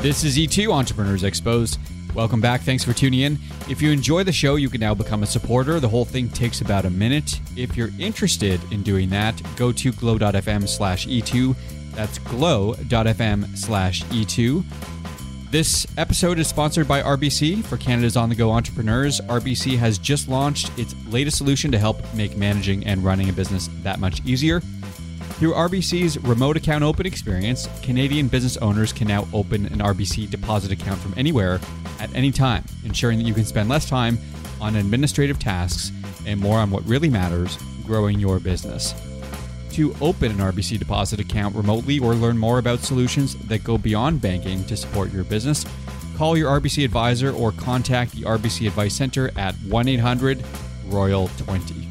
This is E2 Entrepreneurs Exposed. Welcome back. Thanks for tuning in. If you enjoy the show, you can now become a supporter. The whole thing takes about a minute. If you're interested in doing that, go to glow.fm slash E2. That's glow.fm slash E2. This episode is sponsored by RBC for Canada's on the go entrepreneurs. RBC has just launched its latest solution to help make managing and running a business that much easier. Through RBC's remote account open experience, Canadian business owners can now open an RBC deposit account from anywhere at any time, ensuring that you can spend less time on administrative tasks and more on what really matters growing your business. To open an RBC deposit account remotely or learn more about solutions that go beyond banking to support your business, call your RBC advisor or contact the RBC Advice Center at 1 800 Royal 20.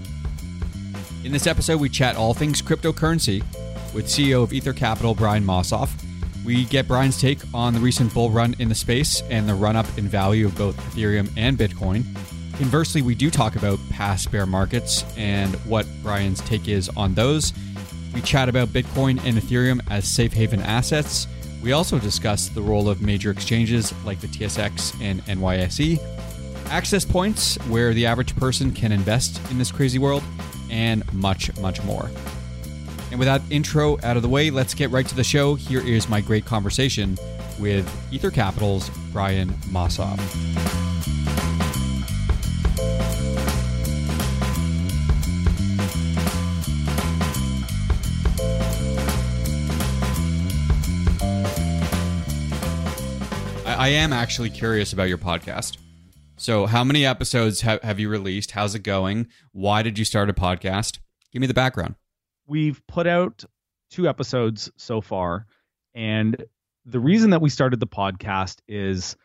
In this episode, we chat all things cryptocurrency with CEO of Ether Capital, Brian Mosoff. We get Brian's take on the recent bull run in the space and the run up in value of both Ethereum and Bitcoin. Conversely, we do talk about past bear markets and what Brian's take is on those. We chat about Bitcoin and Ethereum as safe haven assets. We also discuss the role of major exchanges like the TSX and NYSE, access points where the average person can invest in this crazy world, and much, much more. And with that intro out of the way, let's get right to the show. Here is my great conversation with Ether Capital's Brian Mosoff. I, am actually curious about your podcast. So, how many episodes have, have you released? How's it going? Why did you start a podcast? Give me the background. We've put out two episodes so far. And the reason that we started the podcast is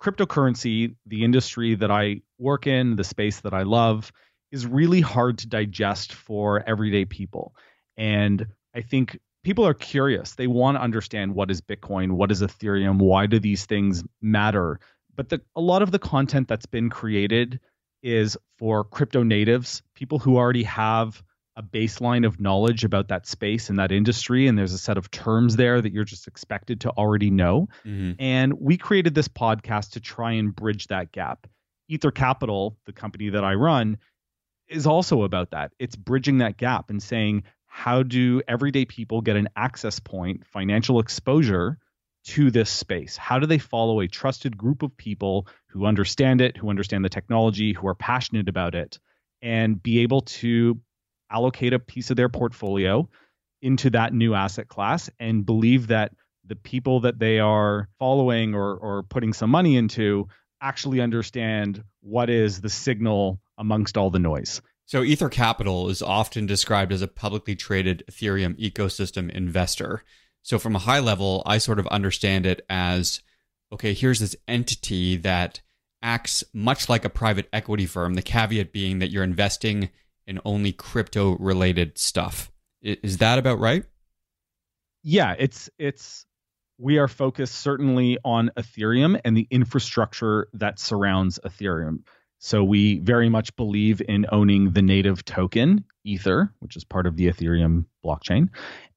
cryptocurrency, the industry that I work in, the space that I love, is really hard to digest for everyday people. And I think people are curious. They want to understand what is Bitcoin, what is Ethereum, why do these things matter? But the, a lot of the content that's been created is for crypto natives, people who already have a baseline of knowledge about that space and that industry. And there's a set of terms there that you're just expected to already know. Mm-hmm. And we created this podcast to try and bridge that gap. Ether Capital, the company that I run, is also about that. It's bridging that gap and saying, how do everyday people get an access point, financial exposure to this space? How do they follow a trusted group of people who understand it, who understand the technology, who are passionate about it, and be able to allocate a piece of their portfolio into that new asset class and believe that the people that they are following or, or putting some money into actually understand what is the signal amongst all the noise. So, Ether Capital is often described as a publicly traded Ethereum ecosystem investor. So, from a high level, I sort of understand it as okay, here's this entity that acts much like a private equity firm, the caveat being that you're investing in only crypto related stuff. Is that about right? Yeah, it's it's we are focused certainly on Ethereum and the infrastructure that surrounds Ethereum. So we very much believe in owning the native token, Ether, which is part of the Ethereum blockchain,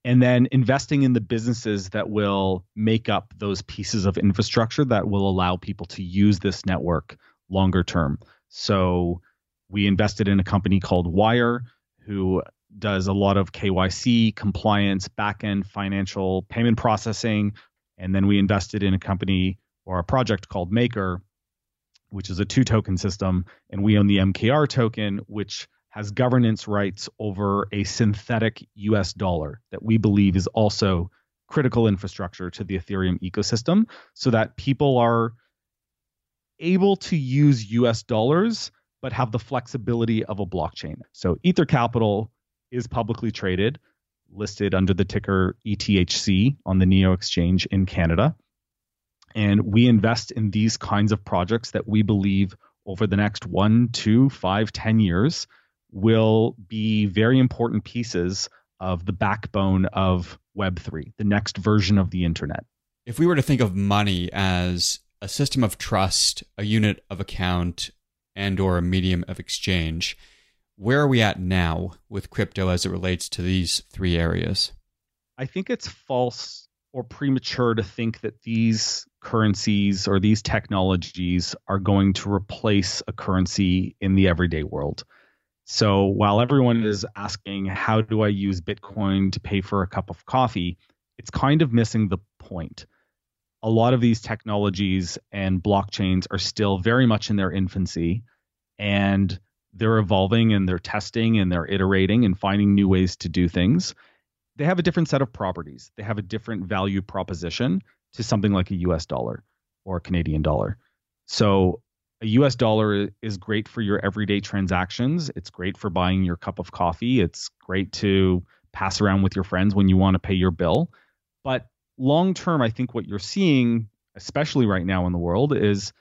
and then investing in the businesses that will make up those pieces of infrastructure that will allow people to use this network longer term. So we invested in a company called Wyre who does a lot of KYC, compliance, backend financial payment processing. And then we invested in a company or a project called Maker, which is a two token system. And we own the MKR token, which has governance rights over a synthetic US dollar that we believe is also critical infrastructure to the Ethereum ecosystem so that people are able to use US dollars but have the flexibility of a blockchain. So Ether Capital is publicly traded, listed under the ticker ETHC on the NEO exchange in Canada. And we invest in these kinds of projects that we believe over the next one, two, five, ten years will be very important pieces of the backbone of Web3, the next version of the internet. If we were to think of money as a system of trust, a unit of account, and or a medium of exchange. where are we at now with crypto as it relates to these three areas? I think it's false or premature to think that these currencies or these technologies are going to replace a currency in the everyday world. So while everyone is asking, how do I use Bitcoin to pay for a cup of coffee? It's kind of missing the point. A lot of these technologies and blockchains are still very much in their infancy and they're evolving and they're testing and they're iterating and finding new ways to do things. They have a different set of properties. They have a different value proposition to something like a US dollar or a Canadian dollar. So a US dollar is great for your everyday transactions. It's great for buying your cup of coffee. It's great to pass around with your friends when you want to pay your bill. But long term, I think what you're seeing, especially right now in the world, is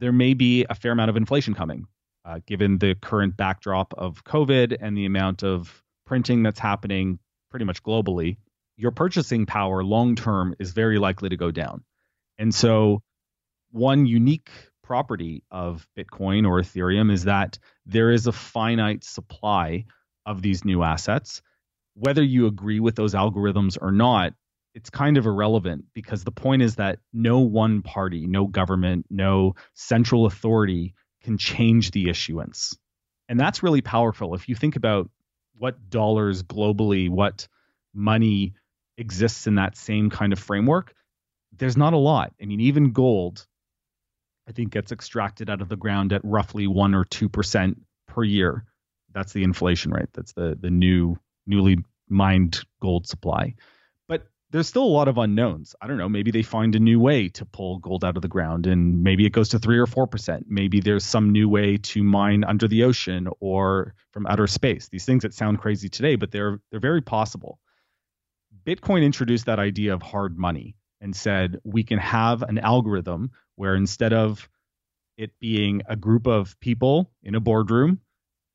there may be a fair amount of inflation coming uh, given the current backdrop of COVID and the amount of printing that's happening pretty much globally, your purchasing power long term is very likely to go down. And so, one unique property of Bitcoin or Ethereum is that there is a finite supply of these new assets. Whether you agree with those algorithms or not, it's kind of irrelevant because the point is that no one party, no government, no central authority can change the issuance. And that's really powerful. If you think about what dollars globally, what money exists in that same kind of framework, there's not a lot. I mean, even gold, I think, gets extracted out of the ground at roughly one or two percent per year. That's the inflation rate. That's the the new newly mined gold supply there's still a lot of unknowns. I don't know. Maybe they find a new way to pull gold out of the ground, and maybe it goes to three or four percent. Maybe there's some new way to mine under the ocean or from outer space. These things that sound crazy today, but they're they're very possible. Bitcoin introduced that idea of hard money and said we can have an algorithm where instead of it being a group of people in a boardroom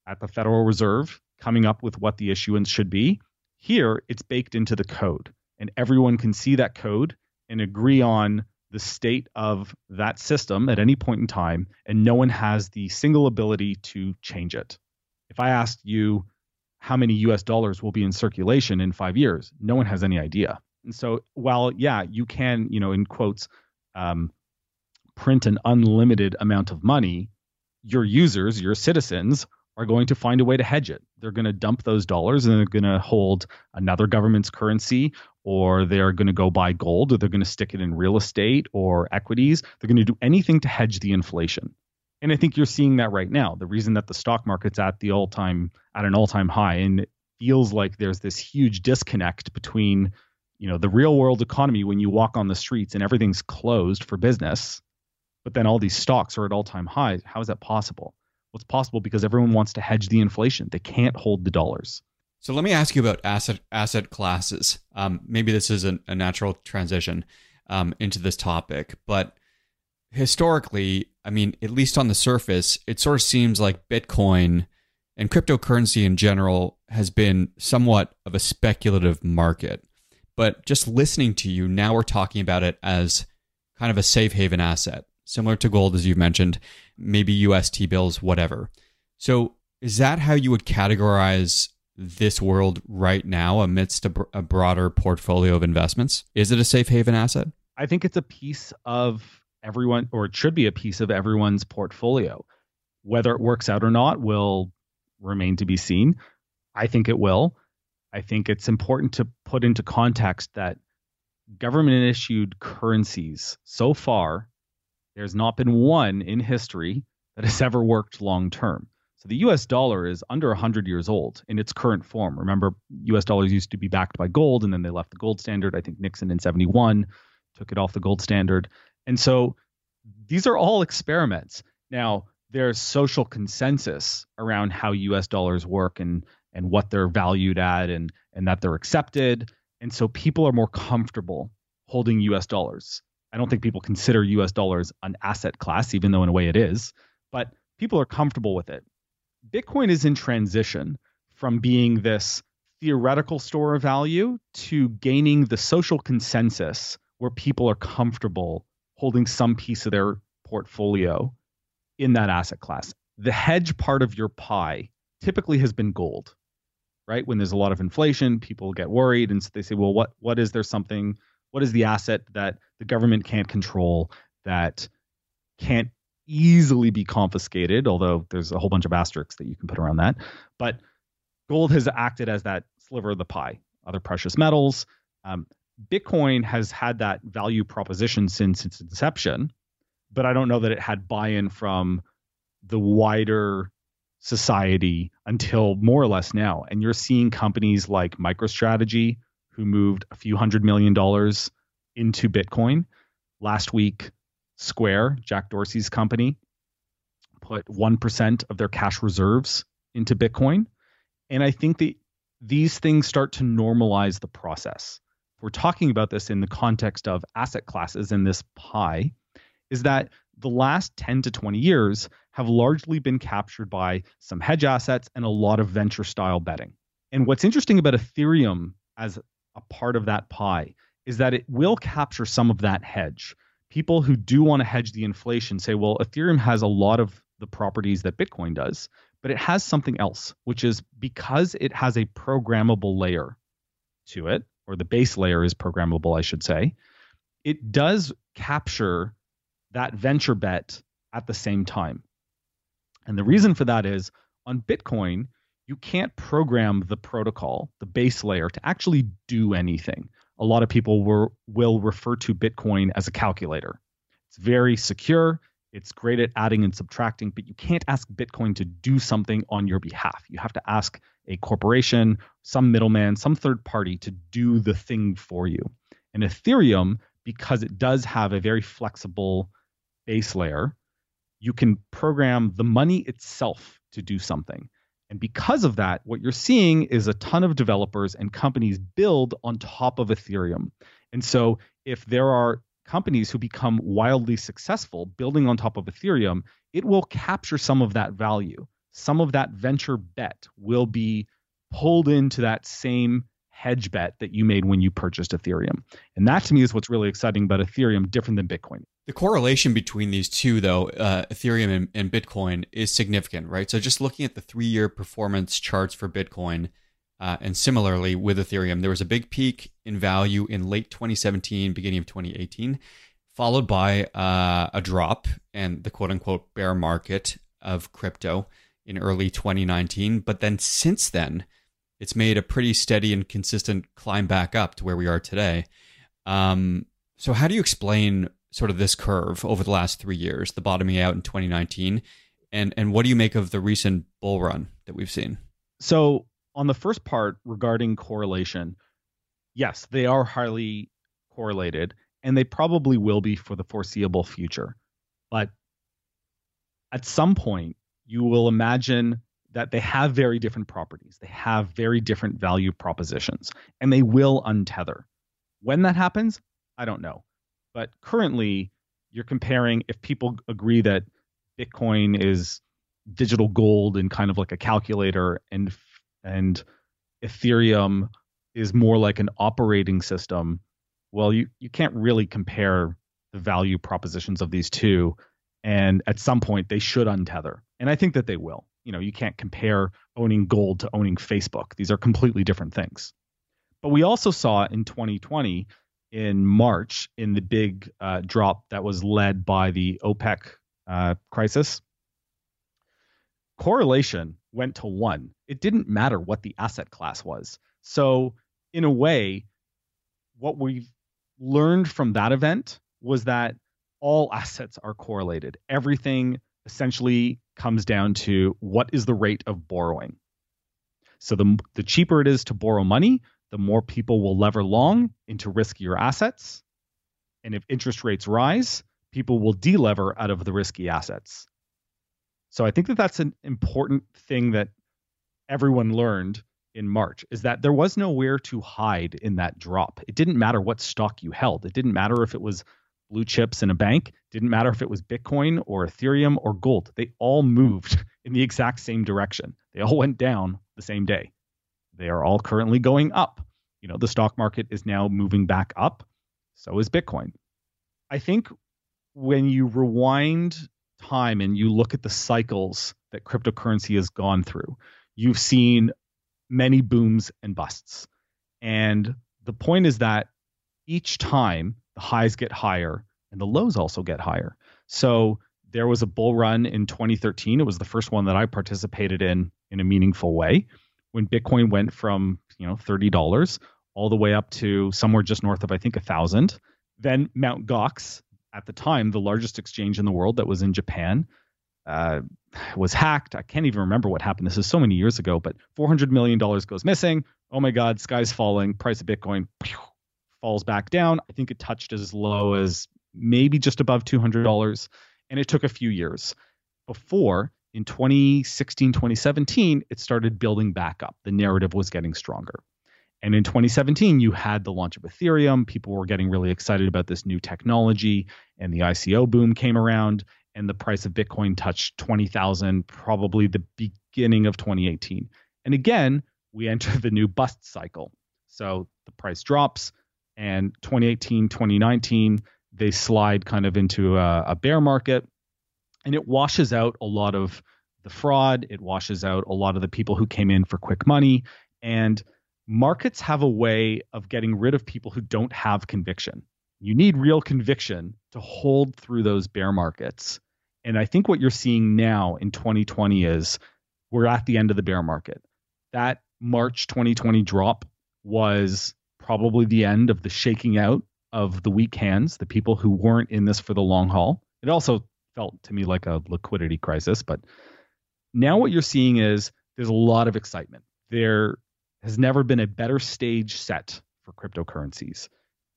at the Federal Reserve coming up with what the issuance should be, here it's baked into the code and everyone can see that code and agree on the state of that system at any point in time, and no one has the single ability to change it. If I asked you how many US dollars will be in circulation in five years, no one has any idea. And so, while, yeah, you can, you know, in quotes, um, print an unlimited amount of money, your users, your citizens, are going to find a way to hedge it. They're going to dump those dollars and they're going to hold another government's currency, or they're going to go buy gold, or they're going to stick it in real estate or equities. They're going to do anything to hedge the inflation. And I think you're seeing that right now. The reason that the stock market's at the all time at an all time high, and it feels like there's this huge disconnect between, you know, the real world economy when you walk on the streets and everything's closed for business, but then all these stocks are at all time highs. How is that possible? What's possible because everyone wants to hedge the inflation. They can't hold the dollars. So let me ask you about asset asset classes. Um, maybe this is a, a natural transition um, into this topic, but historically, I mean, at least on the surface, it sort of seems like Bitcoin and cryptocurrency in general has been somewhat of a speculative market. But just listening to you, now we're talking about it as kind of a safe haven asset similar to gold, as you've mentioned, maybe UST bills, whatever. So, is that how you would categorize this world right now amidst a, a broader portfolio of investments? Is it a safe haven asset? I think it's a piece of everyone, or it should be a piece of everyone's portfolio. Whether it works out or not will remain to be seen. I think it will. I think it's important to put into context that government issued currencies so far there's not been one in history that has ever worked long term. So the US dollar is under 100 years old in its current form. Remember, US dollars used to be backed by gold, and then they left the gold standard. I think Nixon in 71 took it off the gold standard. And so these are all experiments. Now, there's social consensus around how US dollars work and and what they're valued at and and that they're accepted. And so people are more comfortable holding US dollars. I don't think people consider US dollars an asset class, even though in a way it is, but people are comfortable with it. Bitcoin is in transition from being this theoretical store of value to gaining the social consensus where people are comfortable holding some piece of their portfolio in that asset class. The hedge part of your pie typically has been gold, right? When there's a lot of inflation, people get worried and so they say, well, what what is there something? What is the asset that the government can't control that can't easily be confiscated? Although there's a whole bunch of asterisks that you can put around that, but gold has acted as that sliver of the pie. Other precious metals. Um, Bitcoin has had that value proposition since its inception, but I don't know that it had buy-in from the wider society until more or less now. And you're seeing companies like MicroStrategy who moved a few hundred million dollars into Bitcoin. Last week, Square, Jack Dorsey's company, put 1% of their cash reserves into Bitcoin. And I think that these things start to normalize the process. We're talking about this in the context of asset classes in this pie, is that the last 10 to 20 years have largely been captured by some hedge assets and a lot of venture style betting. And what's interesting about Ethereum as a part of that pie is that it will capture some of that hedge. People who do want to hedge the inflation say, well, Ethereum has a lot of the properties that Bitcoin does, but it has something else, which is because it has a programmable layer to it, or the base layer is programmable, I should say, it does capture that venture bet at the same time. And the reason for that is on Bitcoin, you can't program the protocol, the base layer, to actually do anything. A lot of people were, will refer to Bitcoin as a calculator. It's very secure. It's great at adding and subtracting, but you can't ask Bitcoin to do something on your behalf. You have to ask a corporation, some middleman, some third party to do the thing for you. And Ethereum, because it does have a very flexible base layer, you can program the money itself to do something. And because of that, what you're seeing is a ton of developers and companies build on top of Ethereum. And so if there are companies who become wildly successful building on top of Ethereum, it will capture some of that value. Some of that venture bet will be pulled into that same hedge bet that you made when you purchased Ethereum. And that to me is what's really exciting about Ethereum, different than Bitcoin. The correlation between these two, though, uh, Ethereum and, and, Bitcoin, is significant, right? So just looking at the three year performance charts for Bitcoin, uh, and similarly with Ethereum, there was a big peak in value in late 2017, beginning of 2018, followed by uh, a drop and the quote unquote bear market of crypto in early 2019. But then since then, it's made a pretty steady and consistent climb back up to where we are today. Um, so, how do you explain sort of this curve over the last three years, the bottoming out in 2019, and and what do you make of the recent bull run that we've seen? So, on the first part regarding correlation, yes, they are highly correlated, and they probably will be for the foreseeable future. But at some point, you will imagine that they have very different properties. They have very different value propositions, and they will untether. When that happens, I don't know. But currently, you're comparing if people agree that Bitcoin is digital gold and kind of like a calculator, and and Ethereum is more like an operating system. Well, you you can't really compare the value propositions of these two, and at some point they should untether, and I think that they will you know you can't compare owning gold to owning facebook. These are completely different things. But we also saw in 2020 in march in the big uh, drop that was led by the opec uh, crisis correlation went to one. It didn't matter what the asset class was. So in a way what we've learned from that event was that all assets are correlated. Everything essentially comes down to what is the rate of borrowing. So the the cheaper it is to borrow money, the more people will lever long into riskier assets. And if interest rates rise, people will delever out of the risky assets. So I think that that's an important thing that everyone learned in March is that there was nowhere to hide in that drop. It didn't matter what stock you held. It didn't matter if it was blue chips in a bank. Didn't matter if it was Bitcoin or Ethereum or gold. They all moved in the exact same direction. They all went down the same day. They are all currently going up. You know, the stock market is now moving back up. So is Bitcoin. I think when you rewind time and you look at the cycles that cryptocurrency has gone through, you've seen many booms and busts. And the point is that each time the highs get higher and the lows also get higher. So there was a bull run in 2013. It was the first one that I participated in in a meaningful way when Bitcoin went from, you know, $30 all the way up to somewhere just north of I think a 1000. Then Mount Gox at the time, the largest exchange in the world that was in Japan, uh, was hacked. I can't even remember what happened. This is so many years ago, but $400 million goes missing. Oh my God, sky's falling. Price of Bitcoin falls back down. I think it touched as low as maybe just above $200. And it took a few years before in 2016, 2017, it started building back up. The narrative was getting stronger. And in 2017, you had the launch of Ethereum. People were getting really excited about this new technology, and the ICO boom came around, and the price of Bitcoin touched 20,000, probably the beginning of 2018. And again, we enter the new bust cycle. So the price drops, and 2018, 2019, they slide kind of into a, a bear market, and it washes out a lot of the fraud. It washes out a lot of the people who came in for quick money. And markets have a way of getting rid of people who don't have conviction. You need real conviction to hold through those bear markets. And I think what you're seeing now in 2020 is we're at the end of the bear market. That March 2020 drop was probably the end of the shaking out of the weak hands, the people who weren't in this for the long haul. It also felt to me like a liquidity crisis, but now what you're seeing is there's a lot of excitement. There has never been a better stage set for cryptocurrencies.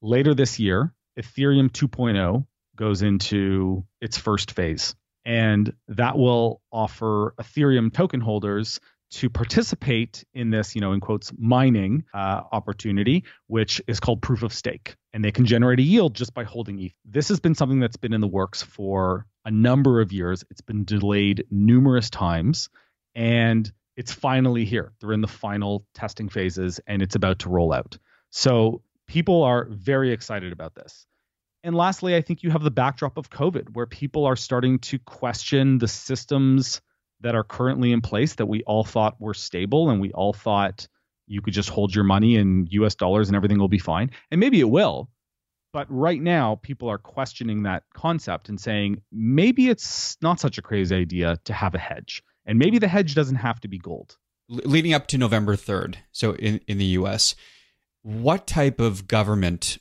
Later this year, Ethereum 2.0 goes into its first phase, and that will offer Ethereum token holders to participate in this, you know, in quotes, mining uh, opportunity, which is called proof of stake. And they can generate a yield just by holding ETH. This has been something that's been in the works for a number of years. It's been delayed numerous times. And it's finally here. They're in the final testing phases and it's about to roll out. So people are very excited about this. And lastly, I think you have the backdrop of COVID where people are starting to question the systems that are currently in place that we all thought were stable and we all thought you could just hold your money in US dollars and everything will be fine. And maybe it will. But right now, people are questioning that concept and saying maybe it's not such a crazy idea to have a hedge. And maybe the hedge doesn't have to be gold. leading up to November 3rd, so in, in the US, what type of government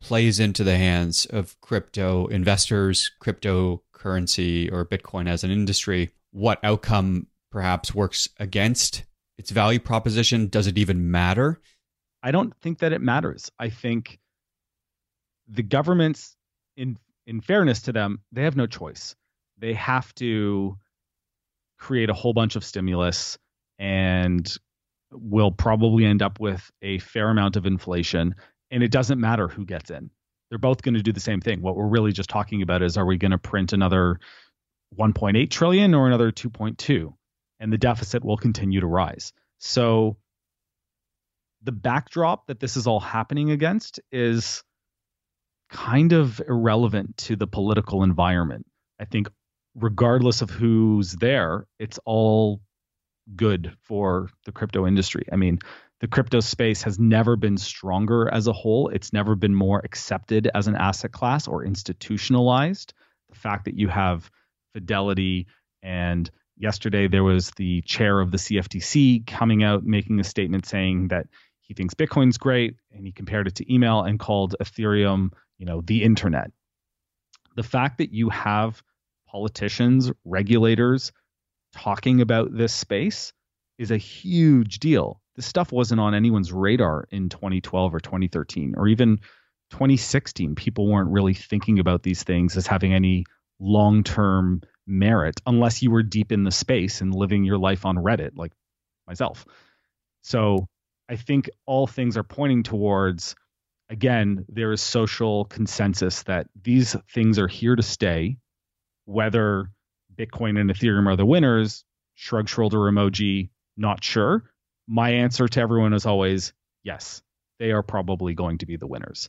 plays into the hands of crypto investors, cryptocurrency, or Bitcoin as an industry? What outcome perhaps works against its value proposition? Does it even matter? I don't think that it matters. I think the governments, in in fairness to them, they have no choice. They have to create a whole bunch of stimulus and we'll probably end up with a fair amount of inflation. And it doesn't matter who gets in. They're both going to do the same thing. What we're really just talking about is are we going to print another 1.8 trillion or another 2.2? And the deficit will continue to rise. So the backdrop that this is all happening against is kind of irrelevant to the political environment. I think regardless of who's there, it's all good for the crypto industry. I mean, the crypto space has never been stronger as a whole. It's never been more accepted as an asset class or institutionalized. The fact that you have Fidelity and yesterday there was the chair of the CFTC coming out making a statement saying that he thinks Bitcoin's great and he compared it to email and called Ethereum, you know, the internet. The fact that you have politicians, regulators talking about this space is a huge deal. This stuff wasn't on anyone's radar in 2012 or 2013 or even 2016. People weren't really thinking about these things as having any long term merit unless you were deep in the space and living your life on Reddit, like myself. So I think all things are pointing towards, again, there is social consensus that these things are here to stay whether Bitcoin and Ethereum are the winners, shrug shoulder emoji, not sure. My answer to everyone is always yes, they are probably going to be the winners.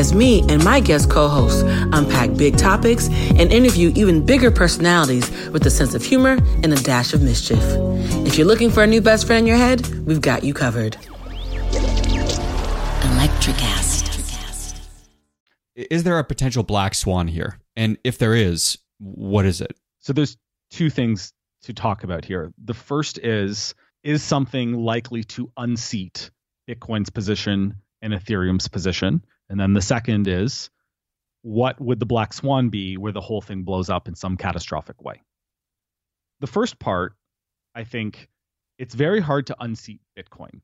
as me and my guest co hosts unpack big topics and interview even bigger personalities with a sense of humor and a dash of mischief. If you're looking for a new best friend in your head, we've got you covered. Electricast. Is there a potential black swan here? And if there is, what is it? So there's two things to talk about here. The first is is something likely to unseat Bitcoin's position and Ethereum's position? And then the second is what would the black swan be where the whole thing blows up in some catastrophic way? The first part, I think it's very hard to unseat Bitcoin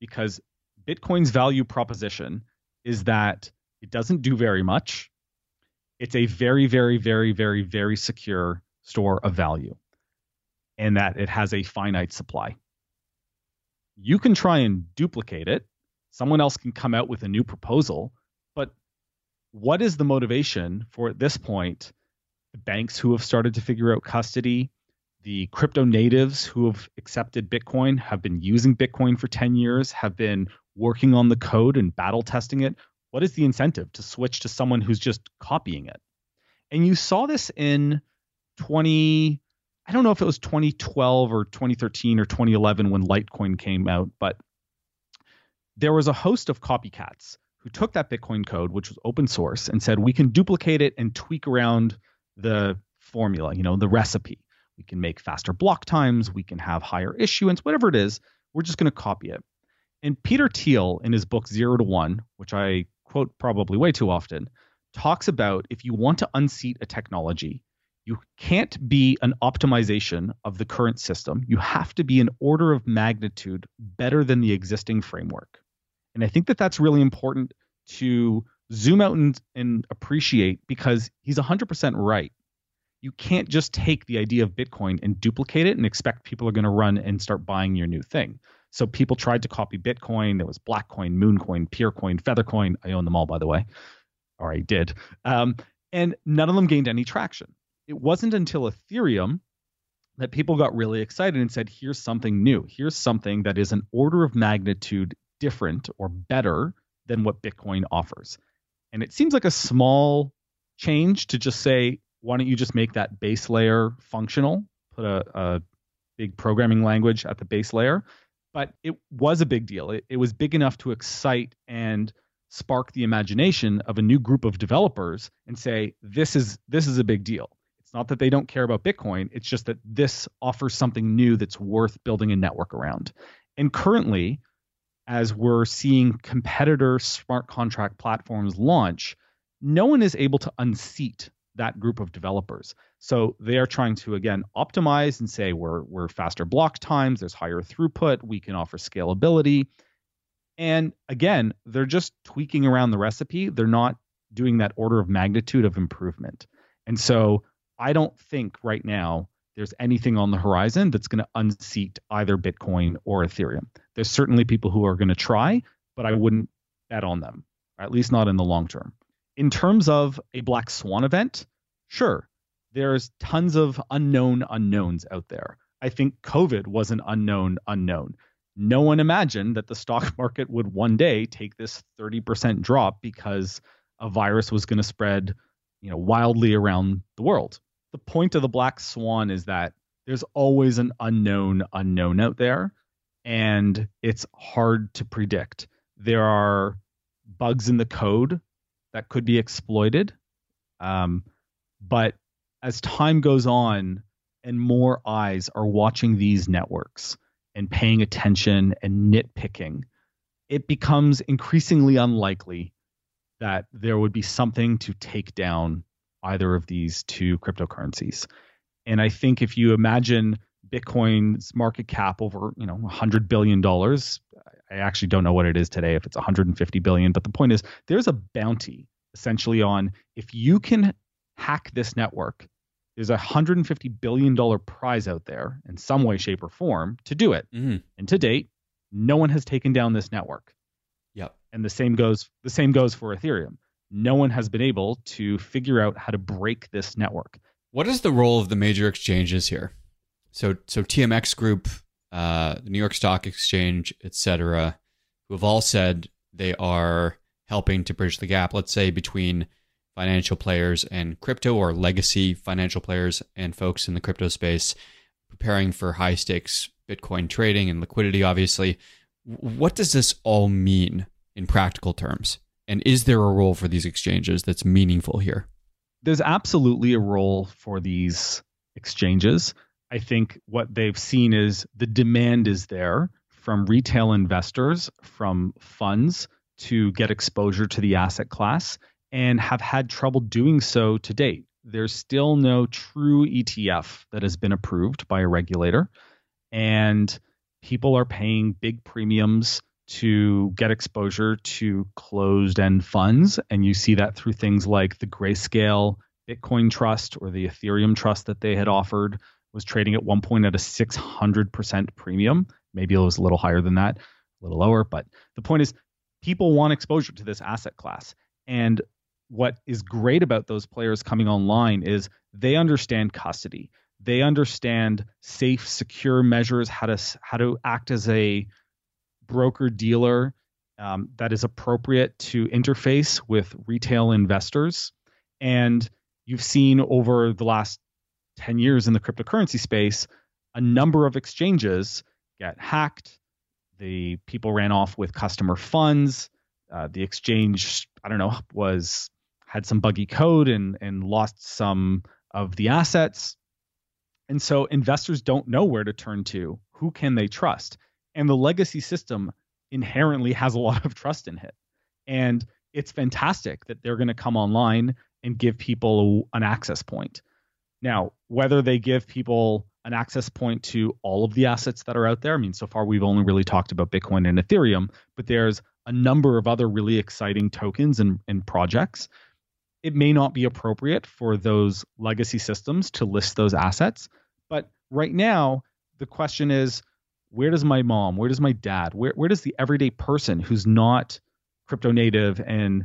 because Bitcoin's value proposition is that it doesn't do very much. It's a very, very, very, very, very secure store of value and that it has a finite supply you can try and duplicate it. Someone else can come out with a new proposal. What is the motivation for at this point the banks who have started to figure out custody, the crypto natives who have accepted Bitcoin, have been using Bitcoin for 10 years, have been working on the code and battle testing it? What is the incentive to switch to someone who's just copying it? And you saw this in 20 I don't know if it was 2012 or 2013 or 2011 when Litecoin came out, but there was a host of copycats who took that Bitcoin code, which was open source, and said we can duplicate it and tweak around the formula, you know, the recipe. We can make faster block times, we can have higher issuance, whatever it is. We're just going to copy it. And Peter Thiel, in his book Zero to One, which I quote probably way too often, talks about if you want to unseat a technology, you can't be an optimization of the current system. You have to be an order of magnitude better than the existing framework. And I think that that's really important to zoom out and, and appreciate because he's 100% right. You can't just take the idea of Bitcoin and duplicate it and expect people are going to run and start buying your new thing. So people tried to copy Bitcoin. There was Blackcoin, Mooncoin, Peercoin, Feathercoin. I own them all, by the way, or I did. Um, and none of them gained any traction it wasn't until Ethereum that people got really excited and said, here's something new. Here's something that is an order of magnitude different or better than what Bitcoin offers. And it seems like a small change to just say, why don't you just make that base layer functional? Put a, a big programming language at the base layer. But it was a big deal. It, it was big enough to excite and spark the imagination of a new group of developers and say, this is this is a big deal. It's not that they don't care about Bitcoin. It's just that this offers something new that's worth building a network around. And currently, as we're seeing competitor smart contract platforms launch, no one is able to unseat that group of developers. So they are trying to again optimize and say we're we're faster block times, there's higher throughput, we can offer scalability. And again, they're just tweaking around the recipe. They're not doing that order of magnitude of improvement. And so I don't think right now there's anything on the horizon that's going to unseat either Bitcoin or Ethereum. There's certainly people who are going to try, but I wouldn't bet on them, at least not in the long term. In terms of a black swan event, sure, there's tons of unknown unknowns out there. I think COVID was an unknown unknown. No one imagined that the stock market would one day take this 30% drop because a virus was going to spread, you know, wildly around the world the point of the black swan is that there's always an unknown unknown out there and it's hard to predict. There are bugs in the code that could be exploited um, but as time goes on and more eyes are watching these networks and paying attention and nitpicking it becomes increasingly unlikely that there would be something to take down either of these two cryptocurrencies. And I think if you imagine Bitcoin's market cap over, you know, 100 billion dollars, I actually don't know what it is today if it's 150 billion, but the point is there's a bounty essentially on if you can hack this network, there's a 150 billion dollar prize out there in some way shape or form to do it. Mm-hmm. And to date, no one has taken down this network. Yep. And the same goes the same goes for Ethereum. No one has been able to figure out how to break this network. What is the role of the major exchanges here? So so TMX Group, uh, the New York Stock Exchange, etc., who have all said they are helping to bridge the gap, let's say, between financial players and crypto or legacy financial players and folks in the crypto space preparing for high stakes Bitcoin trading and liquidity, obviously. What does this all mean in practical terms? And is there a role for these exchanges that's meaningful here? There's absolutely a role for these exchanges. I think what they've seen is the demand is there from retail investors, from funds to get exposure to the asset class and have had trouble doing so to date. There's still no true ETF that has been approved by a regulator, and people are paying big premiums to get exposure to closed end funds. And you see that through things like the Grayscale Bitcoin Trust or the Ethereum Trust that they had offered was trading at one point at a 600% premium. Maybe it was a little higher than that, a little lower. But the point is, people want exposure to this asset class. And what is great about those players coming online is they understand custody. They understand safe, secure measures, how to how to act as a broker dealer um, that is appropriate to interface with retail investors. And you've seen over the last 10 years in the cryptocurrency space, a number of exchanges get hacked. The people ran off with customer funds. Uh, the exchange, I don't know, was had some buggy code and and lost some of the assets. And so investors don't know where to turn to. Who can they trust? And the legacy system inherently has a lot of trust in it. And it's fantastic that they're going to come online and give people an access point. Now, whether they give people an access point to all of the assets that are out there, I mean, so far we've only really talked about Bitcoin and Ethereum, but there's a number of other really exciting tokens and, and projects. It may not be appropriate for those legacy systems to list those assets, but right now, the question is where does my mom, where does my dad, where, where does the everyday person who's not crypto native and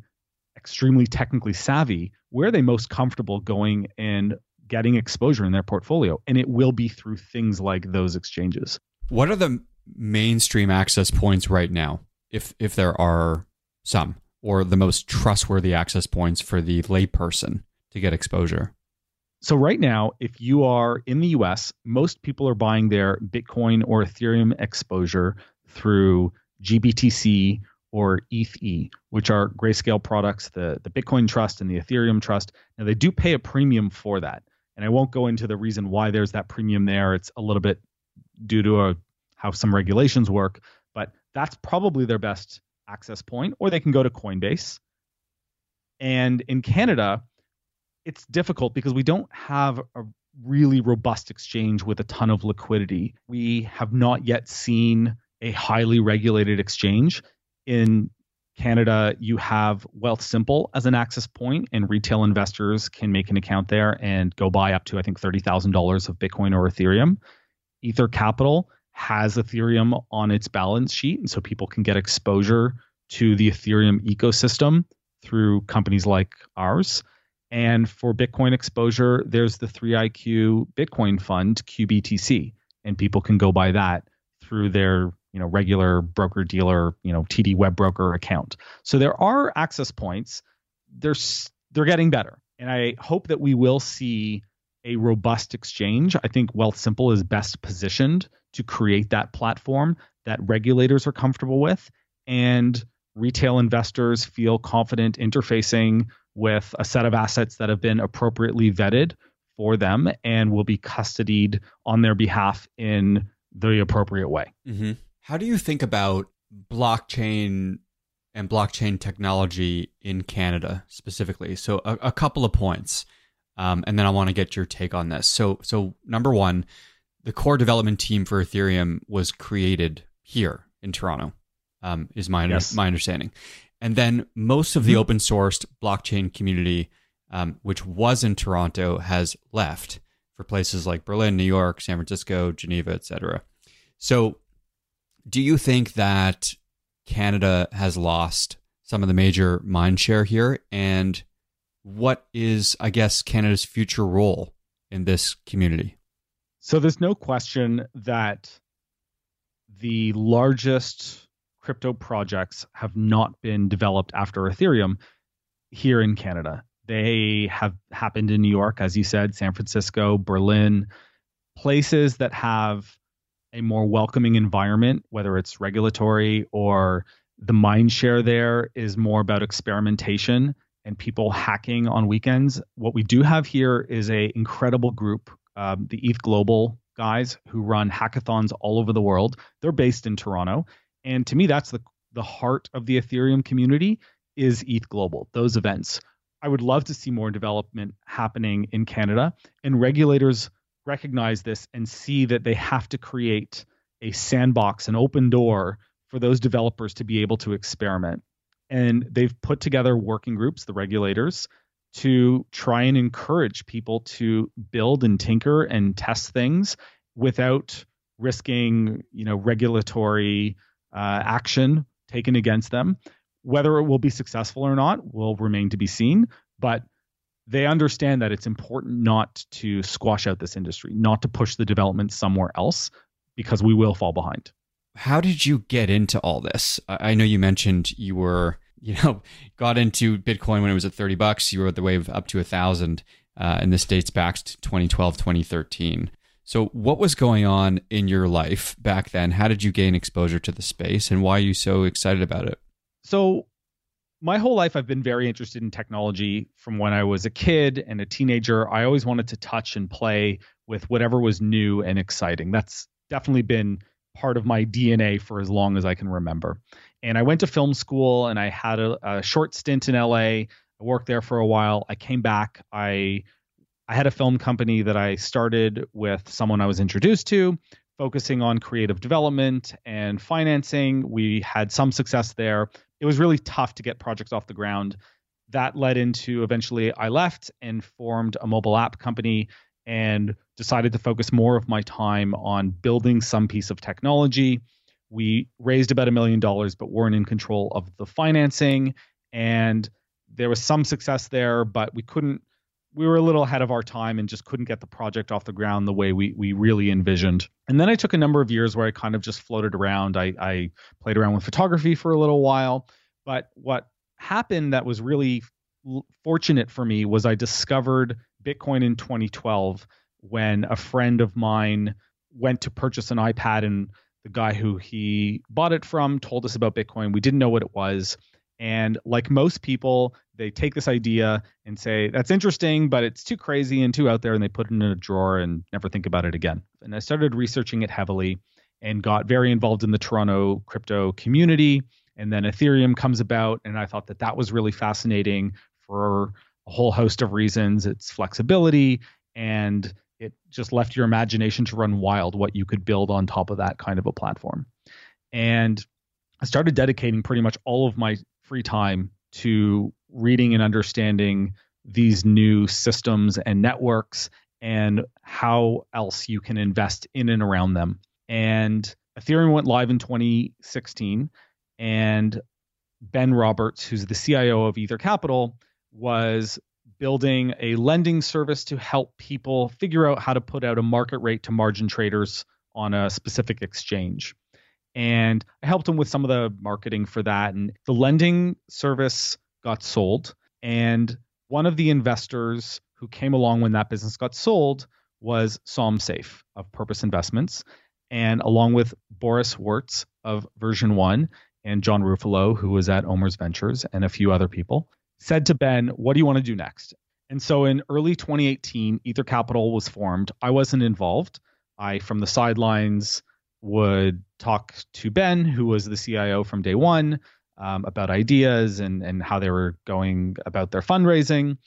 extremely technically savvy, where are they most comfortable going and getting exposure in their portfolio? And it will be through things like those exchanges. What are the mainstream access points right now, if if there are some, or the most trustworthy access points for the layperson to get exposure? So right now, if you are in the US, most people are buying their Bitcoin or Ethereum exposure through GBTC or ETHE, which are grayscale products, the, the Bitcoin Trust and the Ethereum Trust. Now they do pay a premium for that. And I won't go into the reason why there's that premium there. It's a little bit due to a, how some regulations work, but that's probably their best access point, or they can go to Coinbase. And in Canada, it's difficult because we don't have a really robust exchange with a ton of liquidity. We have not yet seen a highly regulated exchange. In Canada, you have Wealthsimple as an access point, and retail investors can make an account there and go buy up to, I think, $30,000 of Bitcoin or Ethereum. Ether Capital has Ethereum on its balance sheet, and so people can get exposure to the Ethereum ecosystem through companies like ours. And for Bitcoin exposure, there's the 3iQ Bitcoin Fund, QBTC, and people can go buy that through their you know regular broker dealer you know TD web broker account. So there are access points. They're they're getting better, and I hope that we will see a robust exchange. I think Wealthsimple is best positioned to create that platform that regulators are comfortable with and retail investors feel confident interfacing with a set of assets that have been appropriately vetted for them and will be custodied on their behalf in the appropriate way. Mm-hmm. How do you think about blockchain and blockchain technology in Canada specifically? So, a, a couple of points, um, and then I want to get your take on this. So, so number one, the core development team for Ethereum was created here in Toronto. Um, is my yes. my understanding, and then most of the mm-hmm. open sourced blockchain community, um, which was in Toronto, has left for places like Berlin, New York, San Francisco, Geneva, etc. So, do you think that Canada has lost some of the major mind share here? And what is, I guess, Canada's future role in this community? So there's no question that the largest crypto projects have not been developed after Ethereum here in Canada. They have happened in New York, as you said, San Francisco, Berlin, places that have a more welcoming environment, whether it's regulatory or the mind share there is more about experimentation and people hacking on weekends. What we do have here is a incredible group, um, the ETH Global guys who run hackathons all over the world. They're based in Toronto, and to me, that's the the heart of the Ethereum community is ETH Global. Those events. I would love to see more development happening in Canada, and regulators recognize this and see that they have to create a sandbox, an open door for those developers to be able to experiment. And they've put together working groups, the regulators, to try and encourage people to build and tinker and test things without risking, you know, regulatory uh, action taken against them. Whether it will be successful or not will remain to be seen. But they understand that it's important not to squash out this industry, not to push the development somewhere else, because we will fall behind. How did you get into all this? I know you mentioned you were, you know, got into Bitcoin when it was at 30 bucks. You were the wave up to a thousand, uh, and this dates back to 2012, 2013. So, what was going on in your life back then? How did you gain exposure to the space, and why are you so excited about it? So, my whole life, I've been very interested in technology from when I was a kid and a teenager. I always wanted to touch and play with whatever was new and exciting. That's definitely been part of my DNA for as long as I can remember. And I went to film school and I had a, a short stint in LA. I worked there for a while. I came back. I I had a film company that I started with someone I was introduced to, focusing on creative development and financing. We had some success there. It was really tough to get projects off the ground. That led into eventually I left and formed a mobile app company and decided to focus more of my time on building some piece of technology. We raised about a million dollars, but weren't in control of the financing. And there was some success there, but we couldn't, we were a little ahead of our time and just couldn't get the project off the ground the way we, we really envisioned. And then I took a number of years where I kind of just floated around. I, I played around with photography for a little while. But what happened that was really fortunate for me was I discovered Bitcoin in 2012 when a friend of mine went to purchase an iPad and the guy who he bought it from told us about Bitcoin. We didn't know what it was. And like most people, they take this idea and say, that's interesting, but it's too crazy and too out there. And they put it in a drawer and never think about it again. And I started researching it heavily and got very involved in the Toronto crypto community. And then Ethereum comes about. And I thought that that was really fascinating for a whole host of reasons. It's flexibility and it just left your imagination to run wild what you could build on top of that kind of a platform. And I started dedicating pretty much all of my free time to reading and understanding these new systems and networks and how else you can invest in and around them. And Ethereum went live in 2016 and Ben Roberts, who's the CIO of Ether Capital, was building a lending service to help people figure out how to put out a market rate to margin traders on a specific exchange. And I helped him with some of the marketing for that. And the lending service got sold. And one of the investors who came along when that business got sold was Som Seif of Purpose Investments. And along with Boris Wertz of Version One and John Ruffolo, who was at OMERS Ventures, and a few other people, said to Ben, What do you want to do next? And so in early 2018, Ether Capital was formed. I wasn't involved. I, from the sidelines, would talk to Ben, who was the CIO from day one, um, about ideas and, and how they were going about their fundraising.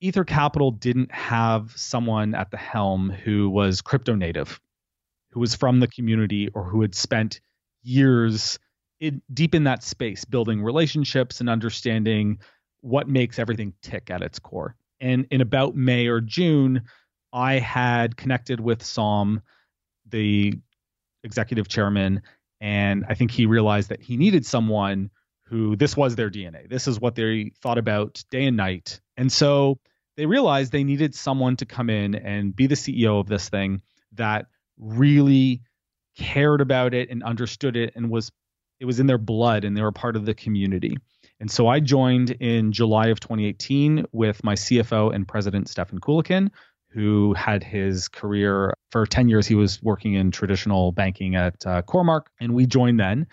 Ether Capital didn't have someone at the helm who was crypto native, who was from the community, or who had spent years in, deep in that space, building relationships and understanding what makes everything tick at its core. And in about May or June, I had connected with Som, the executive chairman, And I think he realized that he needed someone who this was their DNA. This is what they thought about day and night. And so they realized they needed someone to come in and be the CEO of this thing that really cared about it and understood it and was it was in their blood and they were part of the community. And so I joined in July of 2018 with my CFO and president Stefan Kulikin, who had his career for 10 years. He was working in traditional banking at uh, Cormark, and we joined then.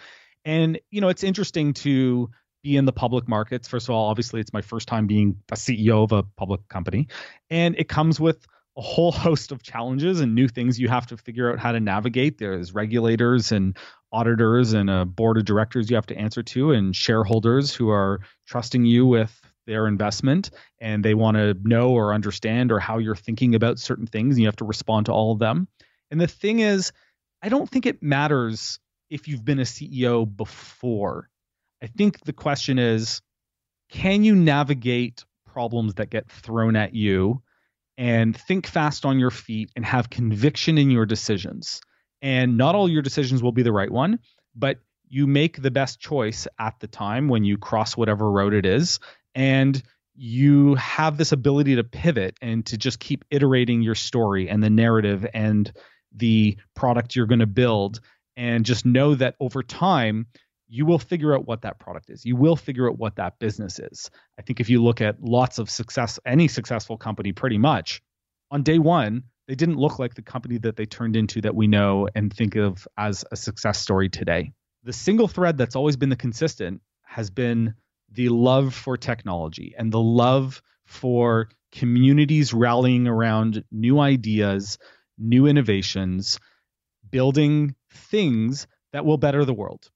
And you know, it's interesting to be in the public markets. First of all, obviously, it's my first time being a CEO of a public company, and it comes with a whole host of challenges and new things you have to figure out how to navigate. There's regulators and auditors and a board of directors you have to answer to, and shareholders who are trusting you with their investment and they want to know or understand or how you're thinking about certain things and you have to respond to all of them. And the thing is, I don't think it matters if you've been a CEO before. I think the question is can you navigate problems that get thrown at you and think fast on your feet and have conviction in your decisions. And not all your decisions will be the right one, but you make the best choice at the time when you cross whatever road it is. And you have this ability to pivot and to just keep iterating your story and the narrative and the product you're going to build. And just know that over time, you will figure out what that product is. You will figure out what that business is. I think if you look at lots of success, any successful company, pretty much on day one, they didn't look like the company that they turned into that we know and think of as a success story today. The single thread that's always been the consistent has been the love for technology and the love for communities rallying around new ideas, new innovations, building things that will better the world.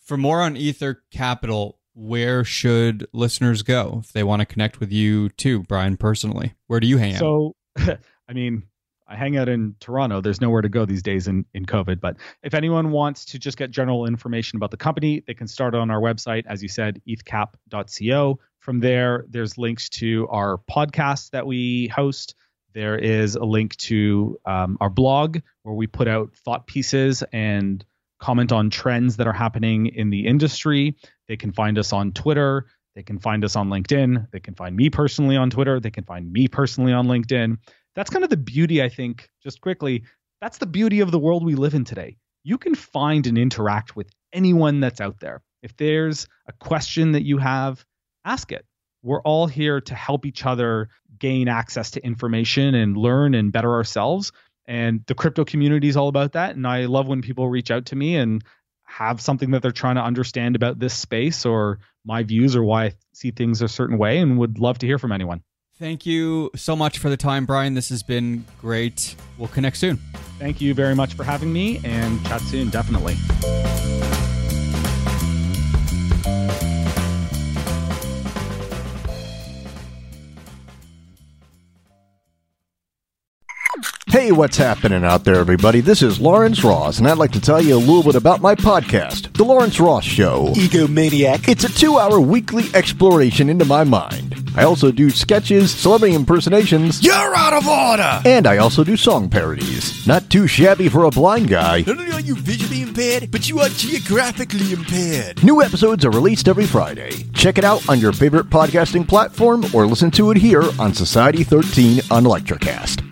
For more on Ether Capital, where should listeners go if they want to connect with you too, Brian, personally? Where do you hang so, out? So, I mean, I hang out in Toronto. There's nowhere to go these days in, in COVID. But if anyone wants to just get general information about the company, they can start on our website, as you said, ethcap.co. From there, there's links to our podcast that we host. There is a link to um, our blog where we put out thought pieces and comment on trends that are happening in the industry. They can find us on Twitter. They can find us on LinkedIn. They can find me personally on Twitter. They can find me personally on LinkedIn. That's kind of the beauty, I think, just quickly. That's the beauty of the world we live in today. You can find and interact with anyone that's out there. If there's a question that you have, ask it. We're all here to help each other gain access to information and learn and better ourselves and the crypto community is all about that and i love when people reach out to me and have something that they're trying to understand about this space or my views or why i see things a certain way and would love to hear from anyone thank you so much for the time brian this has been great we'll connect soon thank you very much for having me and chat soon definitely Hey, what's happening out there, everybody? This is Lawrence Ross, and I'd like to tell you a little bit about my podcast, The Lawrence Ross Show. Egomaniac. It's a two hour weekly exploration into my mind. I also do sketches, celebrity impersonations. You're out of order! And I also do song parodies. Not too shabby for a blind guy. Not only are you visually impaired, but you are geographically impaired. New episodes are released every Friday. Check it out on your favorite podcasting platform or listen to it here on Society 13 on Electricast.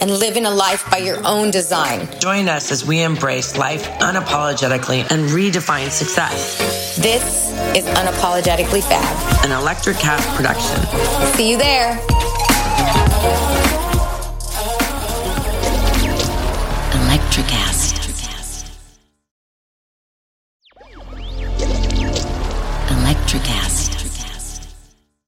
and living a life by your own design. Join us as we embrace life unapologetically and redefine success. This is Unapologetically Fab, an Electricast production. See you there. Electric Electricast.